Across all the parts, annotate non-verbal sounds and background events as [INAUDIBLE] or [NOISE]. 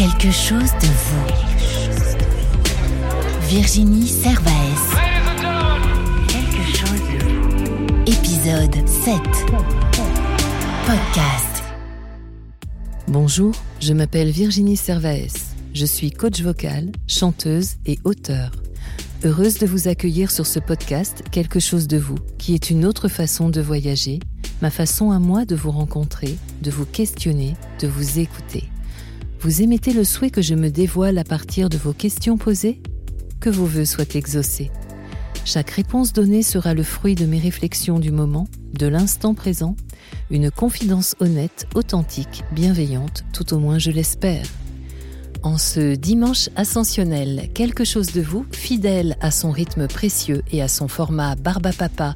Quelque chose de vous. Virginie Servaes. Quelque chose de vous. Épisode 7. Podcast. Bonjour, je m'appelle Virginie Servaes. Je suis coach vocal, chanteuse et auteur. Heureuse de vous accueillir sur ce podcast Quelque chose de vous, qui est une autre façon de voyager, ma façon à moi de vous rencontrer, de vous questionner, de vous écouter. Vous émettez le souhait que je me dévoile à partir de vos questions posées? Que vos voeux soient exaucés. Chaque réponse donnée sera le fruit de mes réflexions du moment, de l'instant présent, une confidence honnête, authentique, bienveillante, tout au moins je l'espère. En ce dimanche ascensionnel, quelque chose de vous, fidèle à son rythme précieux et à son format barba papa,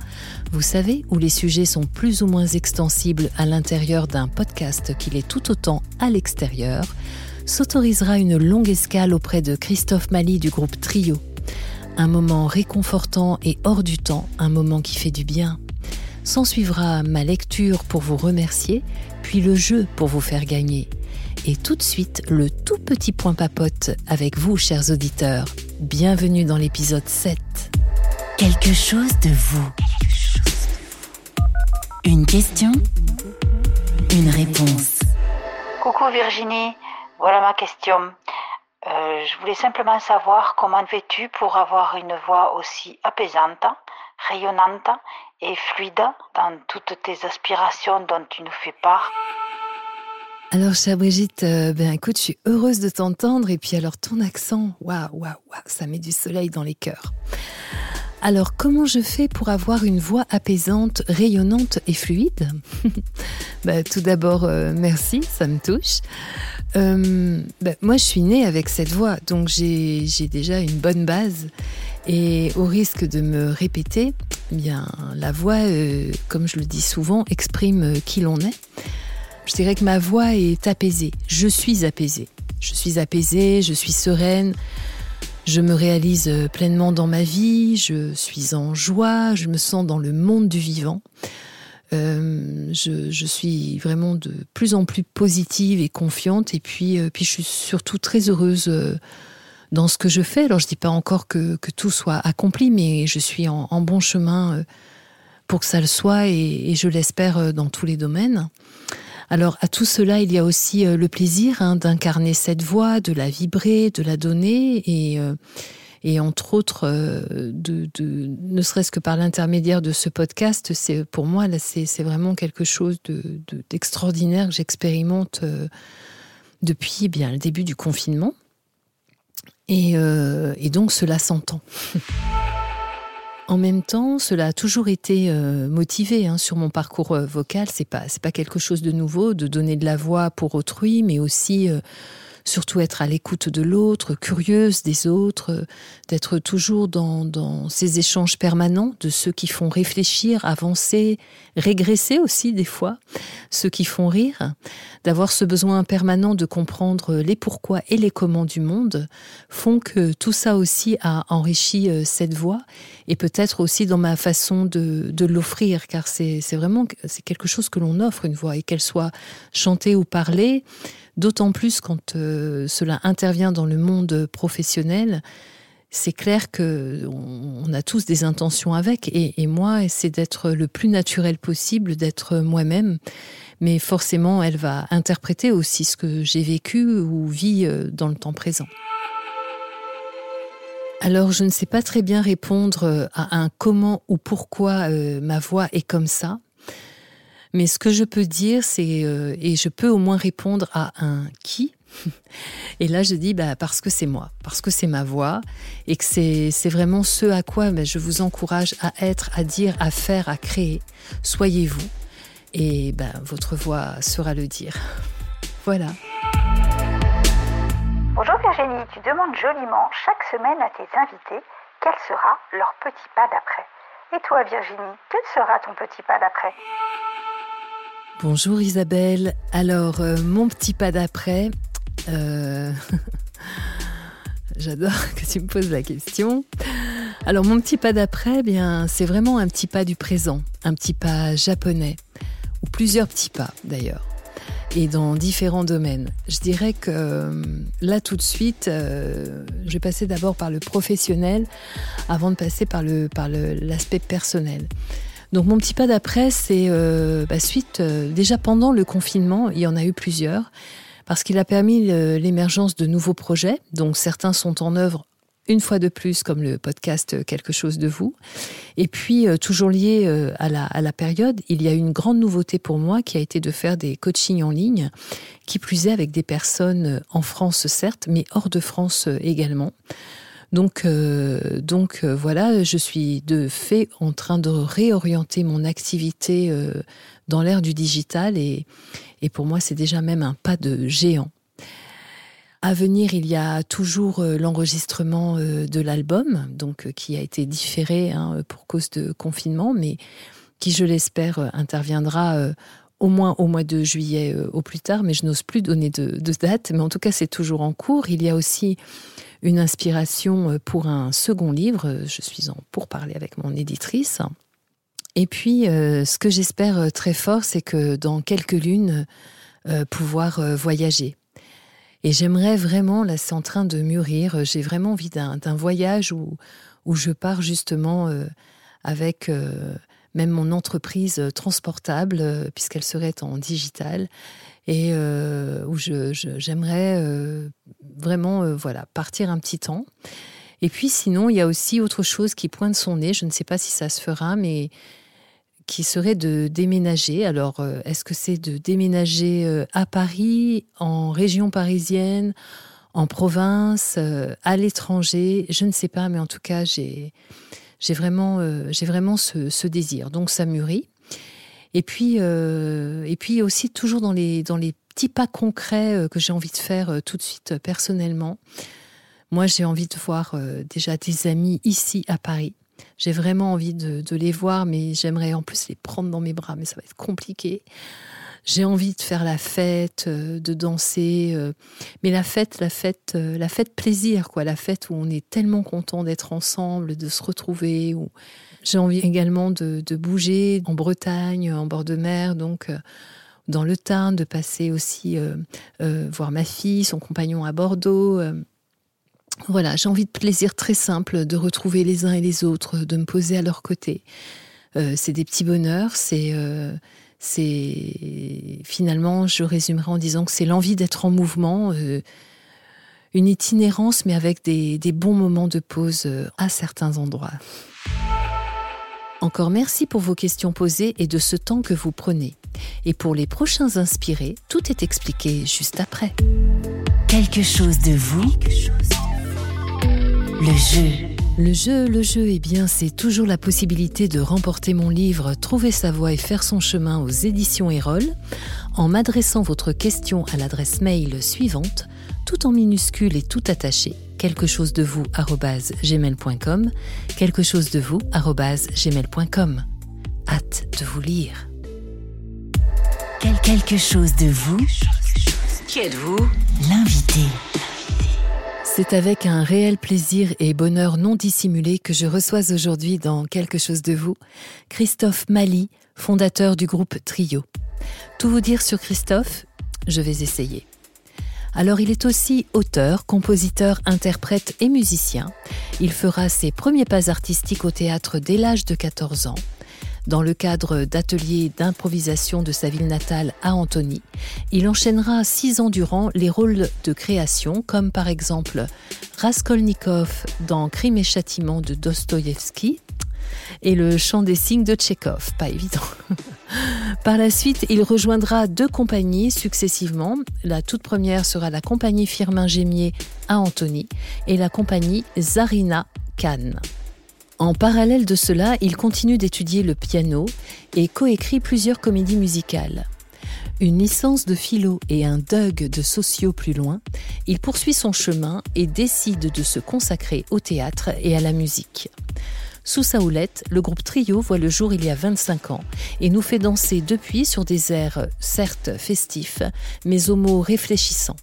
vous savez, où les sujets sont plus ou moins extensibles à l'intérieur d'un podcast qu'il est tout autant à l'extérieur, s'autorisera une longue escale auprès de Christophe Mali du groupe Trio. Un moment réconfortant et hors du temps, un moment qui fait du bien. S'en suivra ma lecture pour vous remercier, puis le jeu pour vous faire gagner et tout de suite le tout petit point papote avec vous, chers auditeurs. Bienvenue dans l'épisode 7. Quelque chose de vous. Une question, une réponse. Coucou Virginie, voilà ma question. Euh, je voulais simplement savoir comment fais-tu pour avoir une voix aussi apaisante, rayonnante et fluide dans toutes tes aspirations dont tu nous fais part. Alors, chère Brigitte, euh, ben écoute, je suis heureuse de t'entendre. Et puis, alors, ton accent, waouh, waouh, waouh, ça met du soleil dans les cœurs. Alors, comment je fais pour avoir une voix apaisante, rayonnante et fluide? [LAUGHS] Ben, Tout d'abord, euh, merci, ça me touche. Euh, ben, moi, je suis née avec cette voix, donc j'ai déjà une bonne base. Et au risque de me répéter, bien, la voix, comme je le dis souvent, exprime qui l'on est. Je dirais que ma voix est apaisée. Je suis apaisée. Je suis apaisée, je suis sereine. Je me réalise pleinement dans ma vie, je suis en joie, je me sens dans le monde du vivant. Euh, je, suis vraiment de plus en plus positive et confiante. Et puis, euh, puis je suis surtout très heureuse euh, dans ce que je fais. Alors, je ne dis pas encore que, tout soit accompli, mais je suis en, bon chemin pour que ça le soit et je l'espère dans tous les domaines. Alors à tout cela, il y a aussi euh, le plaisir hein, d'incarner cette voix, de la vibrer, de la donner et euh, entre autres, euh, ne serait-ce que par l'intermédiaire de ce podcast, c'est pour moi là, c'est vraiment quelque chose d'extraordinaire que j'expérimente depuis eh bien le début du confinement. Et donc cela s'entend. [LAUGHS] En même temps, cela a toujours été euh, motivé hein, sur mon parcours euh, vocal. C'est pas c'est pas quelque chose de nouveau de donner de la voix pour autrui, mais aussi euh, surtout être à l'écoute de l'autre, curieuse des autres, d'être toujours dans, dans, ces échanges permanents de ceux qui font réfléchir, avancer, régresser aussi des fois, ceux qui font rire, d'avoir ce besoin permanent de comprendre les pourquoi et les comment du monde, font que tout ça aussi a enrichi euh, cette voix et peut-être aussi dans ma façon de, de l'offrir, car c'est vraiment c'est quelque chose que l'on offre une voix et qu'elle soit chantée ou parlée D'autant plus quand euh, cela intervient dans le monde professionnel, c'est clair que on a tous des intentions avec. Et, moi, c'est d'être le plus naturel possible, d'être moi-même. Mais forcément, elle va interpréter aussi ce que j'ai vécu ou vis euh, dans le temps présent. Alors, je ne sais pas très bien répondre à un comment ou pourquoi euh, ma voix est comme ça. Mais ce que je peux dire, c'est, euh, et je peux au moins répondre à un qui. [LAUGHS] Et là, je dis bah, parce que c'est moi, parce que c'est ma voix, et que c'est, vraiment ce à quoi bah, je vous encourage à être, à dire, à faire, à créer. Soyez-vous, et bah, votre voix sera le dire. [LAUGHS] Voilà. Bonjour Virginie, tu demandes joliment chaque semaine à tes invités quel sera leur petit pas d'après. Et toi Virginie, quel sera ton petit pas d'après? Bonjour Isabelle. Alors, euh, mon petit pas d'après. Euh, [LAUGHS] j'adore que tu me poses la question. Alors, mon petit pas d'après, eh c'est vraiment un petit pas du présent, un petit pas japonais, ou plusieurs petits pas d'ailleurs. et dans différents domaines. Je dirais que euh, là tout de suite, je vais passer d'abord par le professionnel avant de passer par l'aspect personnel. Donc mon petit pas d'après, c'est euh, bah, suite déjà pendant le confinement, il y en a eu plusieurs parce qu'il a permis l'émergence de nouveaux projets. Donc certains sont en œuvre une fois de plus, comme le podcast Quelque chose de vous. Et puis, euh, toujours lié euh, à, la, période, il y a une grande nouveauté pour moi qui a été de faire des coachings en ligne, qui plus est avec des personnes euh, en France, certes, mais hors de France également. Donc, donc voilà, je suis de fait en train de réorienter mon activité dans l'ère du digital et, et pour moi, c'est déjà même un pas de géant. À venir, il y a toujours euh, l'enregistrement euh, de l'album, donc euh, qui a été différé hein, pour cause de confinement, mais qui, je l'espère, interviendra au moins au mois de juillet au plus tard, mais je n'ose plus donner de, date. Mais en tout cas, c'est toujours en cours. Il y a aussi une inspiration pour un second livre. Je suis en pour parler avec mon éditrice. Et puis, ce que j'espère très fort, c'est que dans quelques lunes, pouvoir voyager et j'aimerais vraiment, là c'est en train de mûrir, j'ai vraiment envie d'un voyage où, où je pars justement euh, avec euh, même mon entreprise transportable, euh, puisqu'elle serait en digital, et où j'aimerais vraiment voilà, partir un petit temps. Et puis sinon, il y a aussi autre chose qui pointe son nez, je ne sais pas si ça se fera, mais qui serait de déménager. Alors, euh, est-ce que c'est de déménager euh, à Paris, en région parisienne, en province, euh, à l'étranger? Je ne sais pas, mais en tout cas, j'ai j'ai vraiment ce, désir. Donc, ça mûrit. Et puis, et puis aussi toujours dans les, dans les petits pas concrets que j'ai envie de faire tout de suite personnellement. Moi, j'ai envie de voir déjà des amis ici à Paris j'ai vraiment envie de, les voir, mais j'aimerais en plus les prendre dans mes bras, mais ça va être compliqué. J'ai envie de faire la fête, euh, de danser, euh, mais la fête, la fête, euh, la fête plaisir, quoi, la fête où on est tellement content d'être ensemble, de se retrouver. J'ai envie également de, bouger en Bretagne, en bord de mer, donc dans le Tarn, de passer aussi voir ma fille, son compagnon à Bordeaux. Voilà, j'ai envie de plaisir très simple, de retrouver les uns et les autres, de me poser à leur côté. C'est des petits bonheurs, c'est c'est finalement, je résumerai en disant que c'est l'envie d'être en mouvement, euh, une itinérance, mais avec des, des bons moments de pause à certains endroits. Encore merci pour vos questions posées et de ce temps que vous prenez. Et pour les prochains inspirés, tout est expliqué juste après. Quelque chose de vous le jeu. Le jeu, le jeu, eh bien, c'est toujours la possibilité de remporter mon livre Trouver sa voie et faire son chemin aux éditions Erol en m'adressant votre question à l'adresse mail suivante, tout en minuscule et tout attaché, quelque chose de vous gmail.com, quelque chose de vous gmail.com. Hâte de vous lire. quelque chose de vous. Qui êtes-vous? L'invité. C'est avec un réel plaisir et bonheur non dissimulé que je reçois aujourd'hui dans Quelque chose de vous Christophe Mali, fondateur du groupe Trio. Tout vous dire sur Christophe, je vais essayer. Alors il est aussi auteur, compositeur, interprète et musicien. Il fera ses premiers pas artistiques au théâtre dès l'âge de 14 ans dans le cadre d'ateliers d'improvisation de sa ville natale à Antony. Il enchaînera six ans durant les rôles de création, comme par exemple Raskolnikov dans Crime et châtiment de Dostoïevski et le chant des signes de Tchekhov, pas évident. [LAUGHS] Par la suite, il rejoindra deux compagnies successivement. La toute première sera la compagnie Firmin Gémier à Antony et la compagnie Zarina Cannes. En parallèle de cela, il continue d'étudier le piano et coécrit plusieurs comédies musicales. Une licence de philo et un DUG de sociaux plus loin, il poursuit son chemin et décide de se consacrer au théâtre et à la musique. Sous sa houlette, le groupe Trio voit le jour il y a 25 ans et nous fait danser depuis sur des airs certes festifs, mais aux mots réfléchissants.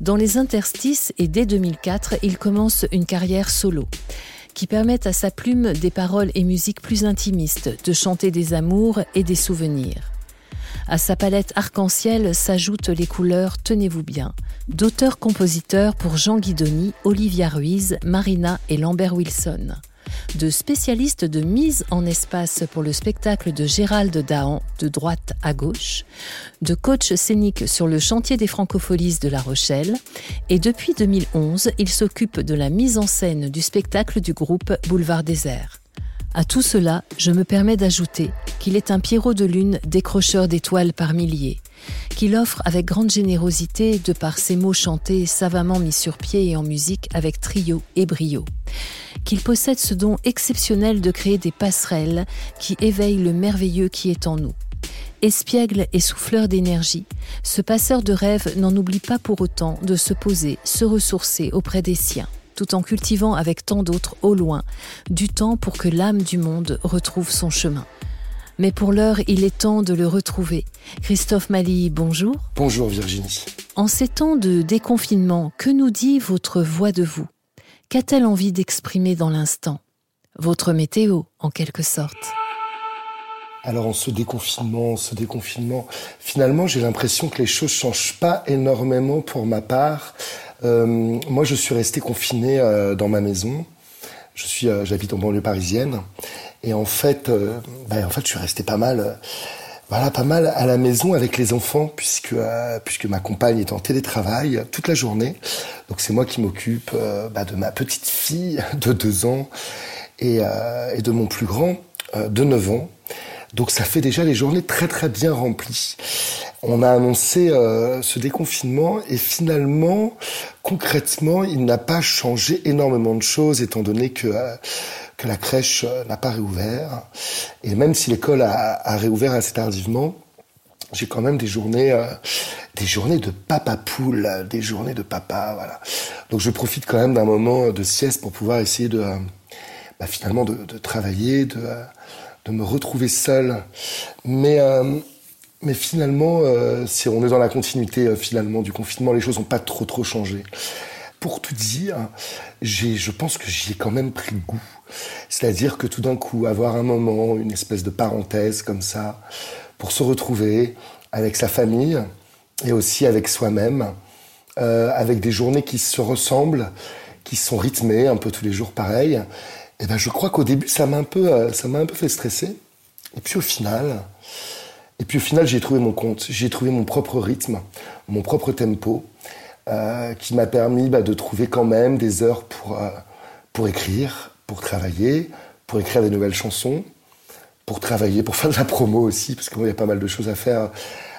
Dans les interstices et dès 2004, il commence une carrière solo qui permettent à sa plume des paroles et musiques plus intimistes, de chanter des amours et des souvenirs. À sa palette arc-en-ciel s'ajoutent les couleurs, tenez-vous bien, d'auteurs-compositeurs pour Jean Guidoni, Olivia Ruiz, Marina et Lambert Wilson de spécialistes de mise en espace pour le spectacle de Gérald Dahan, de droite à gauche, de coach scénique sur le chantier des francopholies de La Rochelle, et depuis 2011, il s'occupe de la mise en scène du spectacle du groupe Boulevard Désert. À tout cela, je me permets d'ajouter qu'il est un Pierrot de lune décrocheur d'étoiles par milliers, qu'il offre avec grande générosité de par ses mots chantés savamment mis sur pied et en musique avec trio et brio, qu'il possède ce don exceptionnel de créer des passerelles qui éveillent le merveilleux qui est en nous. Espiègle et souffleur d'énergie, ce passeur de rêves n'en oublie pas pour autant de se poser, se ressourcer auprès des siens tout en cultivant avec tant d'autres au loin du temps pour que l'âme du monde retrouve son chemin. Mais pour l'heure, il est temps de le retrouver. Christophe Mali, bonjour. Bonjour Virginie. En ces temps de déconfinement, que nous dit votre voix de vous? Qu'a-t-elle envie d'exprimer dans l'instant? Votre météo, en quelque sorte. Alors en ce déconfinement, ce déconfinement, finalement j'ai l'impression que les choses changent pas énormément pour ma part. Euh, moi, je suis resté confiné euh, dans ma maison. Je suis, euh, j'habite en banlieue parisienne, et en fait, ben, en fait, je suis resté pas mal voilà, pas mal à la maison avec les enfants, puisque, puisque ma compagne est en télétravail toute la journée. Donc c'est moi qui m'occupe bah, de ma petite fille [LAUGHS] de 2 ans et, et de mon plus grand de 9 ans. Donc ça fait déjà les journées très très bien remplies. On a annoncé euh, ce déconfinement et finalement, concrètement, il n'a pas changé énormément de choses étant donné que, euh, que la crèche euh, n'a pas réouvert. Et même si l'école a, réouvert assez tardivement, j'ai quand même des journées, des journées de papa poule, des journées de papa, voilà. Donc je profite quand même d'un moment de sieste pour pouvoir essayer de, bah, finalement, de, travailler, de de me retrouver seul. Mais, euh, mais finalement, euh, si on est dans la continuité euh, finalement du confinement, les choses n'ont pas trop trop changé. Pour tout dire, je pense que j'y ai quand même pris goût. C'est-à-dire que tout d'un coup, avoir un moment, une espèce de parenthèse comme ça, pour se retrouver avec sa famille et aussi avec soi-même, avec des journées qui se ressemblent, qui sont rythmées un peu tous les jours pareil, eh ben, je crois qu'au début, ça m'a un peu, euh, un peu fait stresser. Et puis au final, et puis au final, j'ai trouvé mon compte. J'ai trouvé mon propre rythme, mon propre tempo, euh, qui m'a permis bah, de trouver quand même des heures pour, euh, pour écrire, travailler, pour écrire des nouvelles chansons, pour travailler, pour faire de la promo aussi, parce qu'il y a pas mal de choses à faire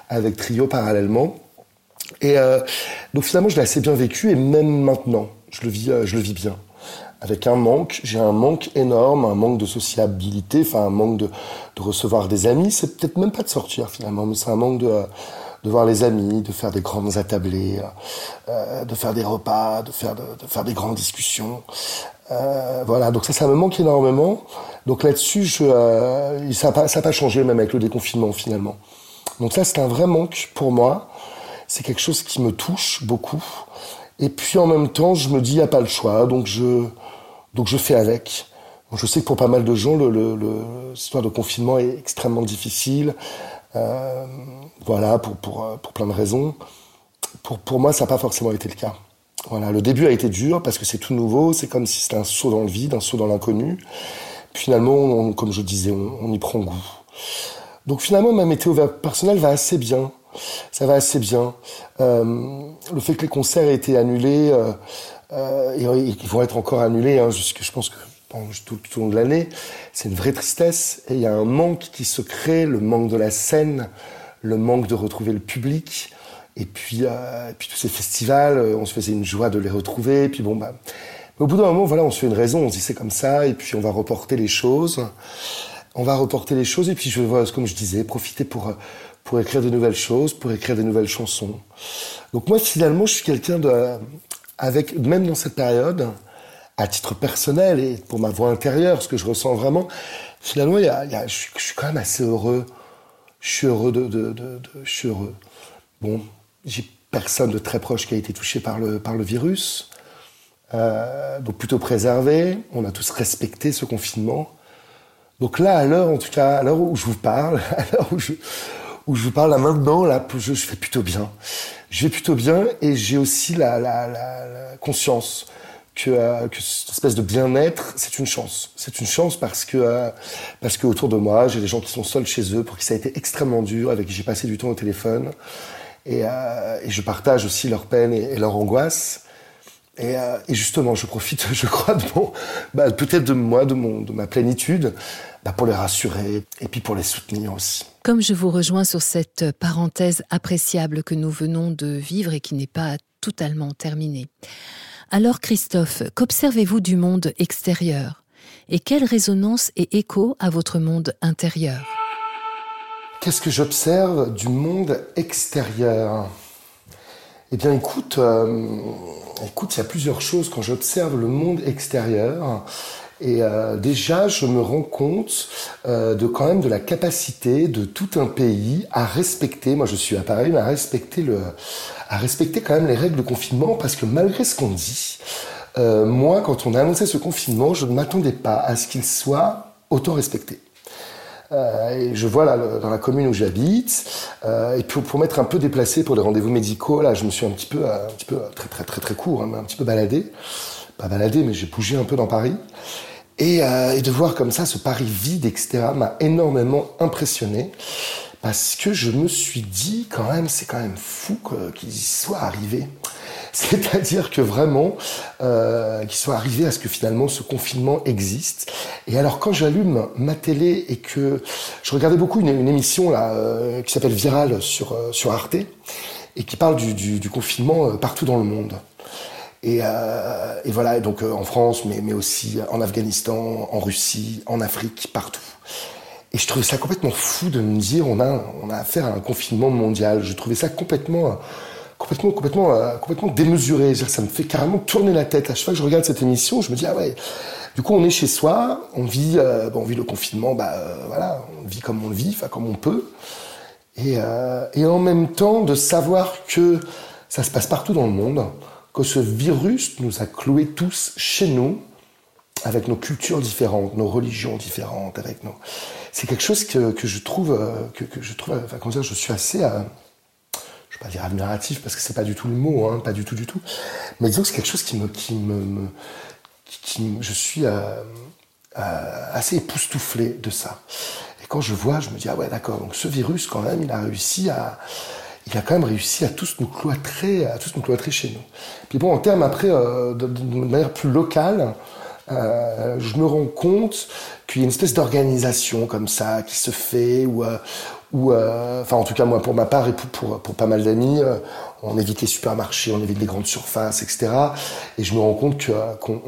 avec Trio parallèlement. Et donc finalement, je l'ai assez bien vécu, et même maintenant, je le vis, je le vis bien avec un manque. J'ai un manque énorme, un manque de sociabilité, enfin un manque de, de recevoir des amis. C'est peut-être même pas de sortir finalement, mais c'est un manque de, de voir les amis, de faire des grandes attablées, euh, de faire des repas, de faire, de, faire des grandes discussions. Euh, voilà, donc ça, ça me manque énormément. Donc là-dessus, euh, ça n'a pas, changé même avec le déconfinement finalement. Donc ça, c'est un vrai manque pour moi. C'est quelque chose qui me touche beaucoup. Et puis en même temps, je me dis, il n'y a pas le choix, donc je, donc je fais avec. je sais que pour pas mal de gens, le, le, l'histoire de confinement est extrêmement difficile. Euh, voilà, pour, pour, pour plein de raisons. Pour, pour moi, ça n'a pas forcément été le cas. Voilà, le début a été dur parce que c'est tout nouveau, c'est comme si c'était un saut dans le vide, un saut dans l'inconnu. Finalement, comme je disais, on, y prend goût. Donc finalement, ma météo personnelle va assez bien ça va assez bien. Euh, le fait que les concerts aient été annulés, euh, euh, et qu'ils vont être encore annulés, hein, je pense que tout, au long de l'année, c'est une vraie tristesse. Et il y a un manque qui se crée, le manque de la scène, le manque de retrouver le public. Et puis, euh, tous ces festivals, euh, on se faisait une joie de les retrouver. Et puis bah, au bout d'un moment, voilà, on se fait une raison, on se dit c'est comme ça, et puis on va reporter les choses. On va reporter les choses, et puis je vais, comme je disais, profiter pour pour écrire de nouvelles choses, pour écrire de nouvelles chansons. Donc moi, finalement, je suis quelqu'un de, avec, même dans cette période, à titre personnel et pour ma voix intérieure, ce que je ressens vraiment, finalement, y a, je, suis, quand même assez heureux. Je suis heureux de. Bon, j'ai personne de très proche qui a été touché par le, virus. Euh, donc plutôt préservé. On a tous respecté ce confinement. Donc là, à l'heure, en tout cas, à l'heure où je vous parle, [LAUGHS] à l'heure où je, vous parle là maintenant, là, je, je vais plutôt bien. Je vais plutôt bien et j'ai aussi la, conscience que, euh, que cette espèce de bien-être, c'est une chance. C'est une chance parce que euh, parce que autour de moi, j'ai des gens qui sont seuls chez eux, pour qui ça a été extrêmement dur, avec qui j'ai passé du temps au téléphone, et, euh, je partage aussi leur peine et, et leur angoisse. Et, justement, je profite, [LAUGHS] je crois, bah, peut-être de moi, de ma plénitude, bah, pour les rassurer et puis pour les soutenir aussi. Comme je vous rejoins sur cette parenthèse appréciable que nous venons de vivre et qui n'est pas totalement terminée. Alors Christophe, qu'observez-vous du monde extérieur? Et quelle résonance et écho à votre monde intérieur? Qu'est-ce que j'observe du monde extérieur? Eh bien écoute, euh, écoute, il y a plusieurs choses quand j'observe le monde extérieur. Et euh, déjà, je me rends compte euh, de quand même de la capacité de tout un pays à respecter, moi je suis à Paris, mais à respecter le, à respecter quand même les règles de confinement, parce que malgré ce qu'on dit, euh, moi, quand on a annoncé ce confinement, je ne m'attendais pas à ce qu'il soit autant respecté. Et je vois là dans la commune où j'habite, euh, et pour, pour m'être un peu déplacé pour des rendez-vous médicaux, là, je me suis un petit peu, un petit peu très très très très court, hein, un petit peu baladé, pas baladé, mais j'ai bougé un peu dans Paris. Et, euh, et, de voir comme ça ce Paris vide, etc., m'a énormément impressionné parce que je me suis dit quand même, c'est quand même fou qu'il soit arrivé. [LAUGHS] C'est-à-dire que vraiment, euh, qu'il soit arrivé à ce que finalement ce confinement existe. Et alors quand j'allume ma télé et que je regardais beaucoup une, une émission là euh, qui s'appelle Viral sur euh, sur Arte et qui parle du, du, du confinement euh, partout dans le monde. Et, euh, et, voilà, donc euh, en France, mais, aussi en Afghanistan, en Russie, en Afrique, partout. Et je trouvais ça complètement fou de me dire on a, affaire à un confinement mondial. Je trouvais ça complètement, complètement, complètement, euh, complètement démesuré. Ça me fait carrément tourner la tête. À chaque fois que je regarde cette émission, je me dis ah ouais. Du coup, on est chez soi, on vit, vit le confinement, bah voilà, on vit comme on vit, enfin comme on peut. Et en même temps, de savoir que ça se passe partout dans le monde, que ce virus nous a cloués tous chez nous, avec nos cultures différentes, nos religions différentes, avec. C'est quelque chose que, que je trouve, que, que, je trouve, enfin comment dire, je suis assez, euh, vais pas dire admiratif parce que c'est pas du tout le mot, hein, pas du tout, du tout. Mais disons que c'est quelque chose qui me, qui me, me je suis euh, euh, assez époustouflé de ça. Et quand je vois, je me dis ah ouais d'accord, donc ce virus quand même, il a réussi à il a quand même réussi à tous nous cloîtrer, à tous nous cloîtrer chez nous. Puis bon, en termes après, euh, de, manière plus locale, euh, je me rends compte qu'il y a une espèce d'organisation comme ça qui se fait, ou, euh, euh, enfin en tout cas moi pour ma part et pour, pas mal d'amis, euh, on évite les supermarchés, on évite les grandes surfaces, etc. Et je me rends compte qu'on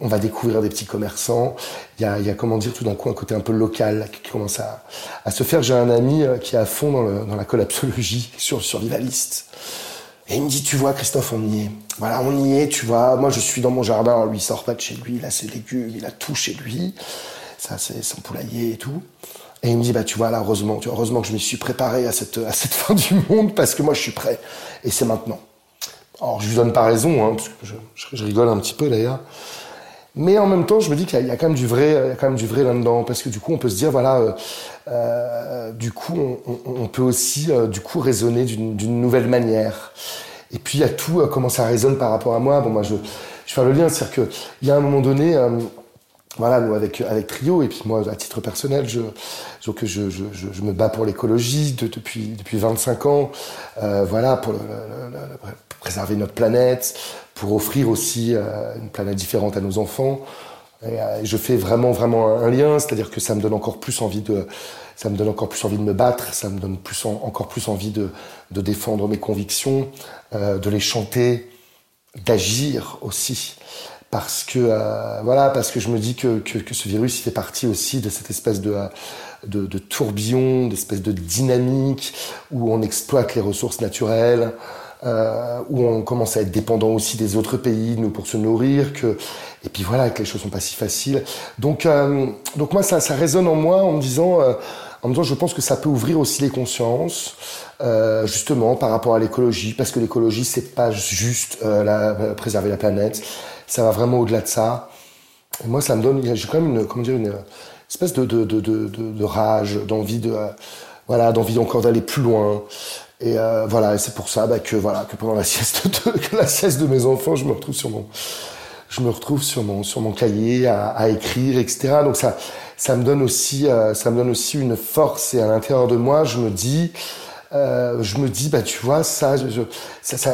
on, va découvrir des petits commerçants. Il y a, comment dire tout d'un coup un côté un peu local qui commence à, se faire. J'ai un ami qui est à fond dans, la collapsologie [LAUGHS] sur le survivaliste. Et il me dit, tu vois, Christophe, on y est. Voilà, on y est, tu vois. Moi, je suis dans mon jardin, lui, il sort pas de chez lui, il a ses légumes, il a tout chez lui. Ça, c'est son poulailler et tout. Et il me dit, bah, tu vois, là, heureusement, tu vois, heureusement que je m'y suis préparé à cette, à cette [LAUGHS] fin du monde parce que moi, je suis prêt. Et c'est maintenant. Alors, je lui donne pas raison, hein, parce que je, rigole un petit peu d'ailleurs. Mais en même temps, je me dis qu'il y, a quand même du vrai, il y a quand même du vrai là-dedans, parce que du coup, on peut se dire, voilà, euh, euh, du coup, on, peut aussi, euh, du coup, raisonner d'une nouvelle manière. Et puis, il y a tout, comment ça résonne par rapport à moi. Bon, moi, je, je fais le lien, c'est-à-dire qu'il y a un moment donné, voilà, nous, avec, avec Trio, et puis moi, à titre personnel, je, donc je, je, me bats pour l'écologie de, depuis, depuis 25 ans, voilà, pour préserver notre planète, pour offrir aussi euh, une planète différente à nos enfants. Et, euh, je fais vraiment vraiment un, lien, c'est-à-dire que ça me donne encore plus envie de, ça me donne encore plus envie de me battre, ça me donne plus en, encore plus envie de, de défendre mes convictions, euh, de les chanter, d'agir aussi, parce que euh, voilà, parce que je me dis que, que, que, ce virus il fait partie aussi de cette espèce de de, de tourbillon, d'espèce de dynamique où on exploite les ressources naturelles euh, où on commence à être dépendant aussi des autres pays, nous pour se nourrir, que et puis voilà que les choses sont pas si faciles. Donc euh, donc moi ça ça résonne en moi en me disant euh, en me disant je pense que ça peut ouvrir aussi les consciences euh, justement par rapport à l'écologie parce que l'écologie c'est pas juste euh, la, préserver la planète, ça va vraiment au-delà de ça. Et moi ça me donne j'ai quand même une comment dire une espèce de rage, d'envie de voilà, d'envie encore d'aller plus loin. Et euh, voilà, c'est pour ça bah, que voilà que pendant [LAUGHS] la sieste de mes enfants, je me retrouve sur mon je me retrouve sur mon cahier à, écrire, etc. Donc ça ça me donne aussi euh, ça me donne aussi une force et à l'intérieur de moi, je me dis euh, je me dis bah tu vois ça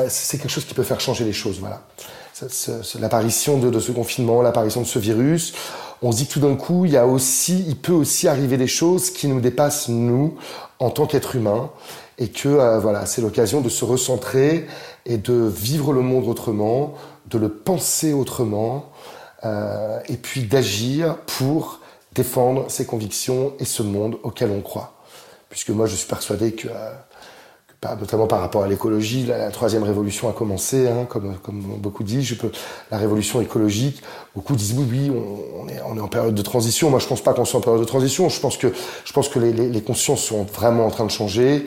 c'est quelque chose qui peut faire changer les choses, voilà. L'apparition de, ce confinement, l'apparition de ce virus, on se dit que tout d'un coup, il y a aussi, il peut aussi arriver des choses qui nous dépassent nous en tant qu'êtres humains et que euh, voilà, c'est l'occasion de se recentrer et de vivre le monde autrement, de le penser autrement, euh, et puis d'agir pour défendre ses convictions et ce monde auquel on croit. Puisque moi, je suis persuadé que euh, notamment par rapport à l'écologie. La, troisième révolution a commencé, hein, comme, comme beaucoup disent. Je peux, la révolution écologique, beaucoup disent oui, oui, on, est, on est en période de transition. Moi, je pense pas qu'on soit en période de transition. Je pense que, je pense que les, les, les consciences sont vraiment en train de changer,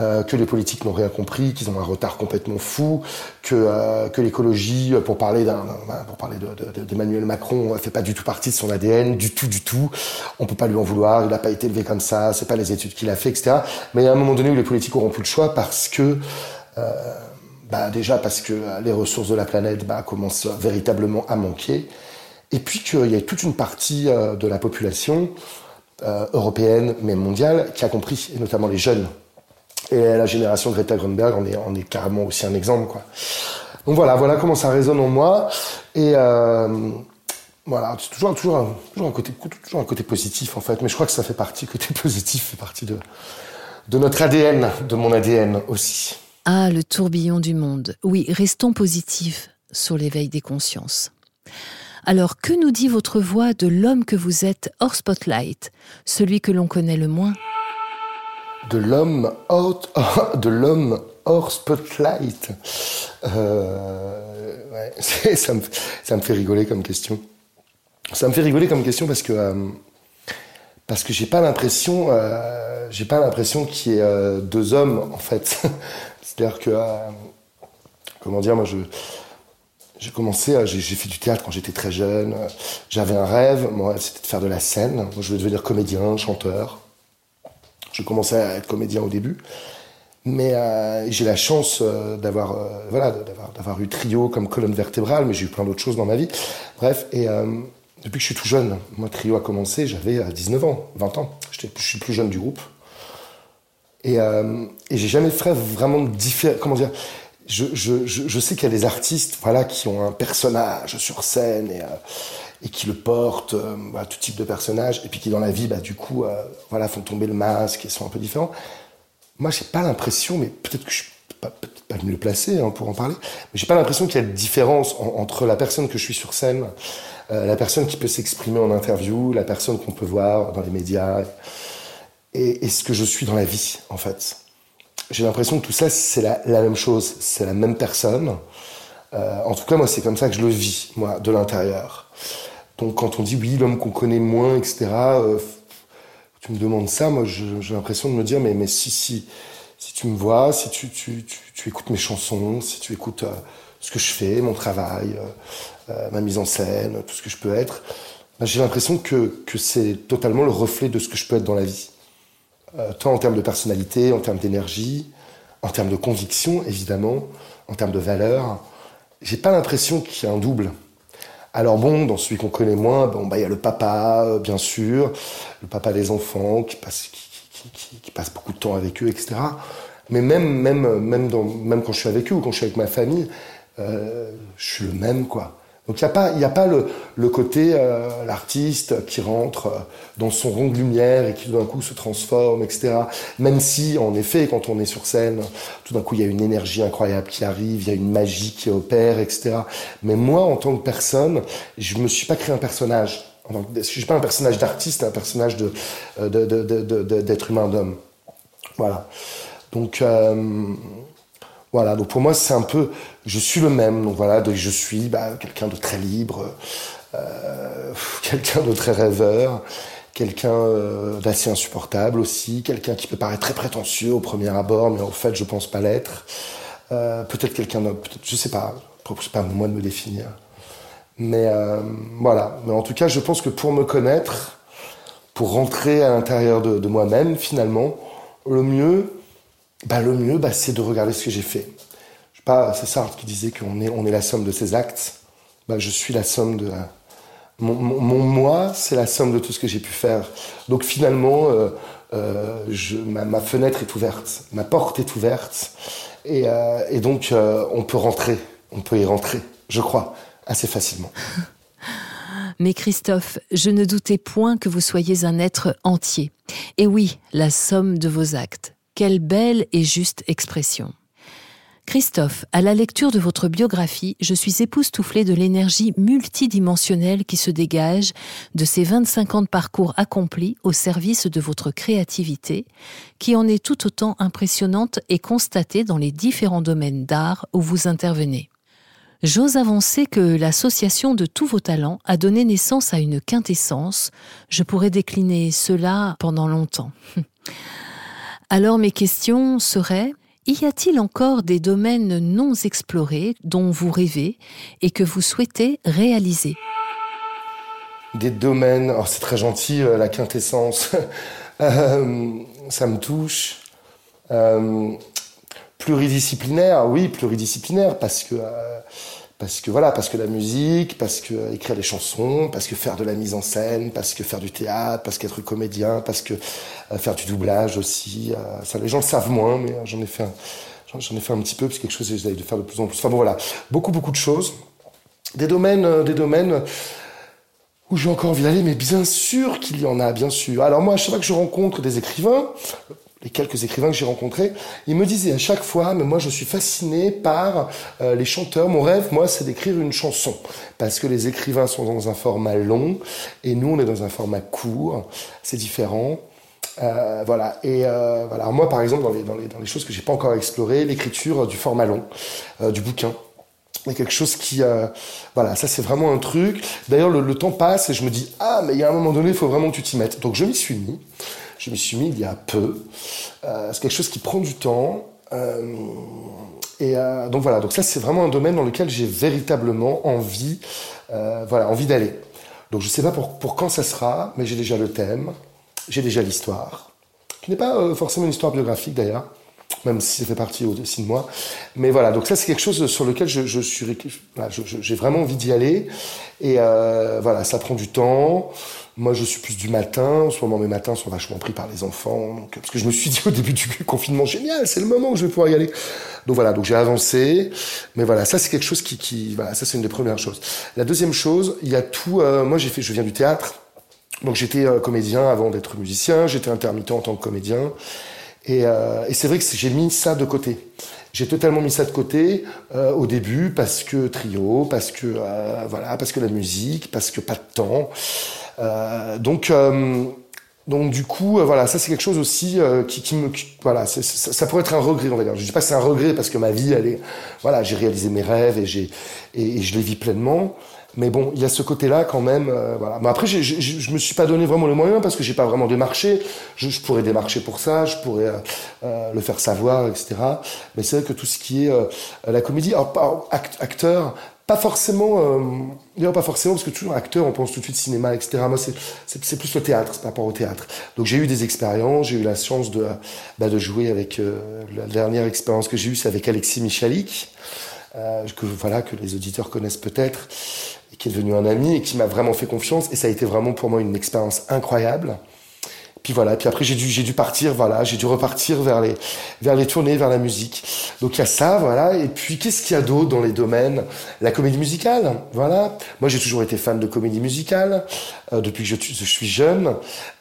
euh, que les politiques n'ont rien compris, qu'ils ont un retard complètement fou, que, euh, que l'écologie, pour parler d'un, pour parler d'Emmanuel de, de, Macron, fait pas du tout partie de son ADN, du tout, du tout. On peut pas lui en vouloir. Il n'a pas été élevé comme ça. C'est pas les études qu'il a fait, etc. Mais à un moment donné où les politiques auront plus le choix parce que euh, bah déjà parce que les ressources de la planète bah, commencent véritablement à manquer, et puis qu'il y a toute une partie euh, de la population euh, européenne, mais mondiale, qui a compris, et notamment les jeunes. Et la génération Greta Grunberg en est, est carrément aussi un exemple. Quoi. Donc voilà, voilà comment ça résonne en moi. Et voilà, c'est toujours, toujours, un, toujours, un côté, toujours un côté positif en fait, mais je crois que ça fait partie, côté [LAUGHS] positif fait partie de, de notre ADN, de mon ADN aussi. Ah, le tourbillon du monde. Oui, restons positifs sur l'éveil des consciences. Alors, que nous dit votre voix de l'homme que vous êtes hors spotlight, celui que l'on connaît le moins? De l'homme hors, [LAUGHS] de l'homme hors spotlight. Euh, ouais, [LAUGHS] ça, me, ça me fait rigoler comme question. Ça me fait rigoler comme question parce que euh, parce que j'ai pas l'impression, euh, j'ai pas l'impression qu'il y ait euh, deux hommes en fait. [LAUGHS] C'est-à-dire que, euh, comment dire, moi j'ai commencé, j'ai, fait du théâtre quand j'étais très jeune. J'avais un rêve, moi, c'était de faire de la scène. Moi, je voulais devenir comédien, chanteur. Je commençais à être comédien au début, mais j'ai la chance d'avoir, voilà, d'avoir eu trio comme colonne vertébrale, mais j'ai eu plein d'autres choses dans ma vie. Bref, et depuis que je suis tout jeune, moi, Trio a commencé, j'avais 19 ans, 20 ans. je suis le plus jeune du groupe. Et, euh, et j'ai jamais fait vraiment de différence. Comment dire je, sais qu'il y a des artistes voilà, qui ont un personnage sur scène et, euh, qui le portent, euh, tout type de personnage, et puis qui dans la vie, bah, du coup, euh, voilà, font tomber le masque et sont un peu différents. Moi, j'ai pas l'impression, mais peut-être que je suis pas, pas mieux placé hein, pour en parler, mais j'ai pas l'impression qu'il y a de différence en, entre la personne que je suis sur scène euh, la personne qui peut s'exprimer en interview, la personne qu'on peut voir dans les médias, et, ce que je suis dans la vie, en fait. J'ai l'impression que tout ça, c'est la, même chose, c'est la même personne. Euh, en tout cas, moi, c'est comme ça que je le vis, moi, de l'intérieur. Donc, quand on dit oui, l'homme qu'on connaît moins, etc., euh, tu me demandes ça, moi, j'ai l'impression de me dire, mais, mais si, si, si tu me vois, si tu, écoutes mes chansons, si tu écoutes ce que je fais, mon travail, euh, euh, ma mise en scène, tout ce que je peux être, ben, j'ai l'impression que, que c'est totalement le reflet de ce que je peux être dans la vie. Euh, tant en termes de personnalité, en termes d'énergie, en termes de conviction, évidemment, en termes de valeur. J'ai pas l'impression qu'il y a un double. Alors bon, dans celui qu'on connaît moins, bon, bah, il y a le papa, bien sûr, le papa des enfants, qui passe, qui, passe beaucoup de temps avec eux, etc. Mais même, même, même, dans, même quand je suis avec eux ou quand je suis avec ma famille, euh, je suis le même, quoi. Donc il n'y a pas, y a pas le, côté euh, l'artiste qui rentre euh, dans son rond de lumière et qui tout d'un coup se transforme, etc. Même si, en effet, quand on est sur scène, tout d'un coup il y a une énergie incroyable qui arrive, il y a une magie qui opère, etc. Mais moi, en tant que personne, je me suis pas créé un personnage. Je suis pas un personnage d'artiste, un personnage de, d'être humain d'homme. Voilà. Donc voilà, donc pour moi c'est un peu, je suis le même, donc voilà, donc je suis bah, quelqu'un de très libre, euh, [LAUGHS] quelqu'un de très rêveur, quelqu'un euh, d'assez insupportable aussi, quelqu'un qui peut paraître très prétentieux au premier abord, mais en fait je pense pas l'être. Euh, peut-être quelqu'un, peut je sais pas, c'est pas à moi de me définir. Mais euh, voilà, mais en tout cas je pense que pour me connaître, pour rentrer à l'intérieur de, de moi-même finalement, le mieux, bah, le mieux, bah, c'est de regarder ce que j'ai fait. Pas, c'est Sartre qui disait qu'on est, on est la somme de ses actes. Bah, je suis la somme de. mon, moi, c'est la somme de tout ce que j'ai pu faire. Donc finalement, euh, euh, ma, fenêtre est ouverte, ma porte est ouverte, et, euh, et donc on peut rentrer, on peut y rentrer, je crois, assez facilement. [LAUGHS] Mais Christophe, je ne doutais point que vous soyez un être entier. Et oui, la somme de vos actes. Quelle belle et juste expression. Christophe, à la lecture de votre biographie, je suis époustouflée de l'énergie multidimensionnelle qui se dégage de ces 25 ans de parcours accomplis au service de votre créativité, qui en est tout autant impressionnante et constatée dans les différents domaines d'art où vous intervenez. J'ose avancer que l'association de tous vos talents a donné naissance à une quintessence. Je pourrais décliner cela pendant longtemps. [LAUGHS] Alors mes questions seraient y a-t-il encore des domaines non explorés dont vous rêvez et que vous souhaitez réaliser? Des domaines, oh, c'est très gentil, euh, la quintessence, [LAUGHS] euh, ça me touche. Euh, pluridisciplinaire, oui, pluridisciplinaire, parce que parce que voilà, parce que la musique, parce que euh, écrire des chansons, parce que faire de la mise en scène, parce que faire du théâtre, parce qu'être comédien, parce que euh, faire du doublage aussi. ça, les gens le savent moins, mais j'en ai fait un, petit peu, parce que quelque chose que j'essaie de faire de plus en plus. Enfin bon, voilà, beaucoup beaucoup de choses, des domaines, des domaines où j'ai encore envie d'aller, mais bien sûr qu'il y en a, bien sûr. Alors moi, à chaque fois que je rencontre des écrivains, les quelques écrivains que j'ai rencontrés, ils me disaient à chaque fois, mais moi je suis fasciné par euh, les chanteurs. Mon rêve, moi, c'est d'écrire une chanson. Parce que les écrivains sont dans un format long et nous, on est dans un format court. C'est différent. Euh, voilà. Et euh, voilà. moi, par exemple, dans les, dans les, dans les choses que j'ai pas encore explorées, l'écriture du format long, du bouquin. Il y a quelque chose qui, voilà, ça c'est vraiment un truc. D'ailleurs, le, le, temps passe et je me dis, ah, mais il y a un moment donné, il faut vraiment que tu t'y mettes. Donc je m'y suis mis je me suis mis il y a peu. Euh, c'est quelque chose qui prend du temps. Euh, et euh, donc voilà, donc ça c'est vraiment un domaine dans lequel j'ai véritablement envie, voilà, envie d'aller. Donc je sais pas pour, quand ça sera, mais j'ai déjà le thème, j'ai déjà l'histoire, qui n'est pas forcément une histoire biographique d'ailleurs, même si ça fait partie aussi de moi. Mais voilà, donc ça c'est quelque chose sur lequel je suis, j'ai vraiment envie d'y aller. Et voilà, ça prend du temps. Moi, je suis plus du matin. En ce moment, mes matins sont vachement pris par les enfants. Parce que je me suis [LAUGHS] dit au début du confinement, génial, c'est le moment où je vais pouvoir y aller. Donc voilà, donc j'ai avancé. Mais voilà, ça c'est quelque chose qui, voilà, ça c'est une des premières choses. La deuxième chose, il y a tout. Euh, moi, j'ai fait, je viens du théâtre. Donc j'étais euh, comédien avant d'être musicien. J'étais intermittent en tant que comédien. Et, euh, et c'est vrai que j'ai mis ça de côté. J'ai totalement mis ça de côté euh, au début parce que trio, parce que euh, voilà, parce que la musique, parce que pas de temps. Euh, donc, euh, donc du coup, euh, voilà, ça c'est quelque chose aussi qui, qui, me, voilà, ça, pourrait être un regret, on va dire. Je dis pas c'est un regret parce que ma vie, elle est, voilà, j'ai réalisé mes rêves et j'ai et, je les vis pleinement. Mais bon, il y a ce côté-là quand même. voilà. Mais après, je, je, me suis pas donné vraiment les moyens parce que j'ai pas vraiment démarché. Je, je, pourrais démarcher pour ça, je pourrais euh, le faire savoir, etc. Mais c'est vrai que tout ce qui est la comédie, alors, acteur, pas forcément, euh, pas forcément, parce que toujours acteur, on pense tout de suite cinéma, etc. Moi, c'est plus le théâtre, c'est par rapport au théâtre. Donc j'ai eu des expériences, j'ai eu la chance de, bah, de jouer avec, euh, la dernière expérience que j'ai eue, c'est avec Alexis Michalik, euh, que, voilà, que les auditeurs connaissent peut-être, qui est devenu un ami et qui m'a vraiment fait confiance. Et ça a été vraiment pour moi une expérience incroyable. Puis voilà, puis après j'ai dû j'ai dû partir, voilà, j'ai dû repartir vers les vers les tournées, vers la musique. Donc il y a ça, voilà. Et puis qu'est-ce qu'il y a d'autre dans les domaines? La comédie musicale, voilà. Moi j'ai toujours été fan de comédie musicale euh, depuis que je, suis jeune.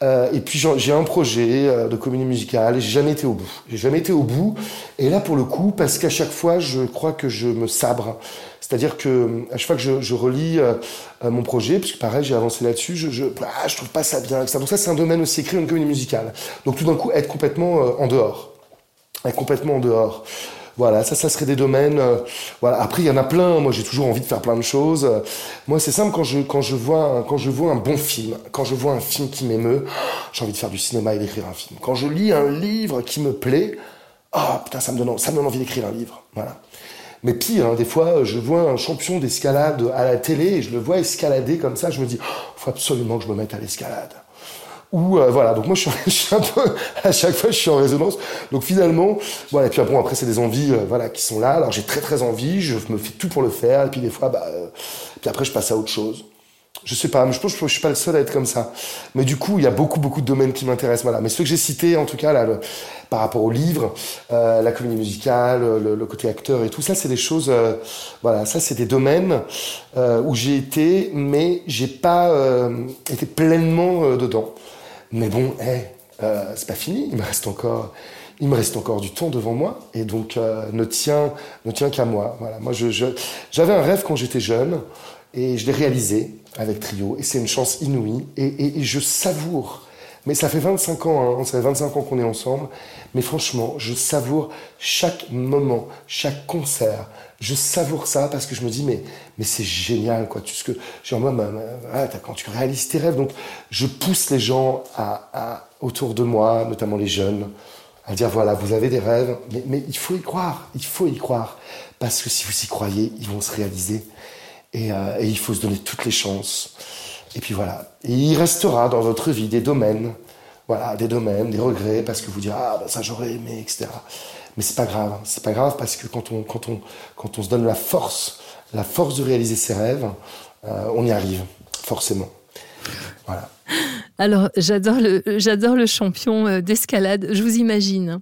Euh, et puis j'ai un projet euh, de comédie musicale et j'ai jamais été au bout. J'ai jamais été au bout. Et là pour le coup, parce qu'à chaque fois je crois que je me sabre. C'est-à-dire que à chaque fois que je, relis euh, euh, mon projet, puisque pareil, j'ai avancé là-dessus, je, je, ah, je trouve pas ça bien. Ça. Donc ça, c'est un domaine aussi, écrire une comédie musicale. Donc tout d'un coup, être complètement euh, en dehors. Être complètement en dehors. Voilà, ça, ça serait des domaines. voilà. Après, il y en a plein. Moi, j'ai toujours envie de faire plein de choses. Moi, c'est simple quand je quand je vois quand je vois un bon film, quand je vois un film qui m'émeut, [GASPS] j'ai envie de faire du cinéma et d'écrire un film. Quand je lis un livre qui me plaît, ah putain, ça me donne ça me donne envie d'écrire un livre. Voilà. Mais pire, hein, des fois, je vois un champion d'escalade à la télé et je le vois escalader comme ça, je me dis, oh, faut absolument que je me mette à l'escalade. Ou euh, voilà, donc moi [LAUGHS] je suis, un peu à chaque fois je suis en résonance. Donc finalement, voilà. Et puis bon après c'est des envies euh, voilà qui sont là. Alors j'ai très très envie, je me fais tout pour le faire. Et puis des fois bah euh, puis après je passe à autre chose. Je sais pas, mais je pense que je suis pas le seul à être comme ça. Mais du coup, il y a beaucoup, beaucoup de domaines qui m'intéressent. Voilà. Mais ceux que j'ai cités, en tout cas, par rapport au livre, euh, la comédie musicale, le, côté acteur et tout ça, c'est des choses. Euh, voilà, ça, c'est des domaines euh, où j'ai été, mais j'ai pas été pleinement dedans. Mais bon, hey, c'est pas fini. Il me reste encore. Il me reste encore du temps devant moi et donc ne tient ne tient qu'à moi. Voilà, moi je j'avais un rêve quand j'étais jeune et je l'ai réalisé avec Trio, et c'est une chance inouïe, et, je savoure. Mais ça fait 25 ans, hein, ça fait 25 ans qu'on est ensemble, mais franchement, je savoure chaque moment, chaque concert. Je savoure ça parce que je me dis, mais, mais c'est génial, quoi. Tu, ce que, genre, moi, quand tu réalises tes rêves, donc je pousse les gens autour de moi, notamment les jeunes, à dire, voilà, vous avez des rêves, mais il faut y croire, il faut y croire. Parce que si vous y croyez, ils vont se réaliser. Euh, et, il faut se donner toutes les chances. Et puis voilà. Il restera dans votre vie des domaines, voilà, des domaines, des regrets, parce que vous direz ah ben ça j'aurais aimé, etc. Mais c'est pas grave, c'est pas grave parce que quand on quand on quand on se donne la force, la force de réaliser ses rêves, euh, on y arrive forcément. Voilà. Alors j'adore le j'adore le champion euh, d'escalade. Je vous imagine.